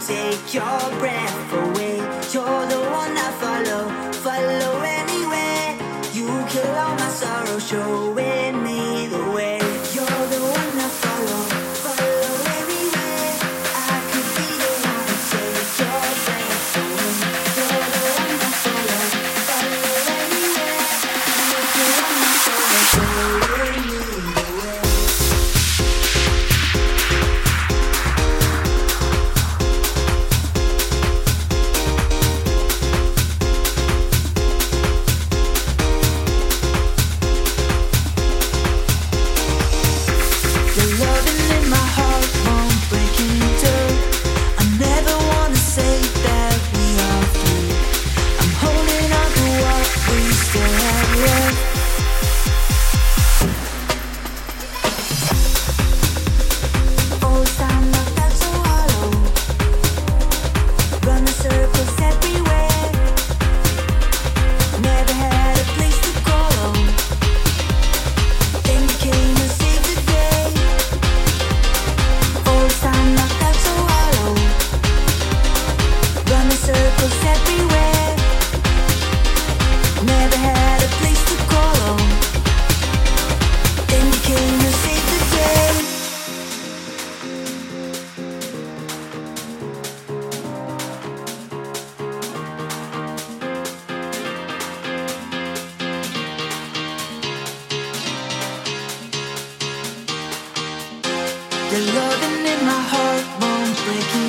take your breath away. You're the one I follow, follow anywhere. You kill all my sorrow, show. Your loving in my heart won't break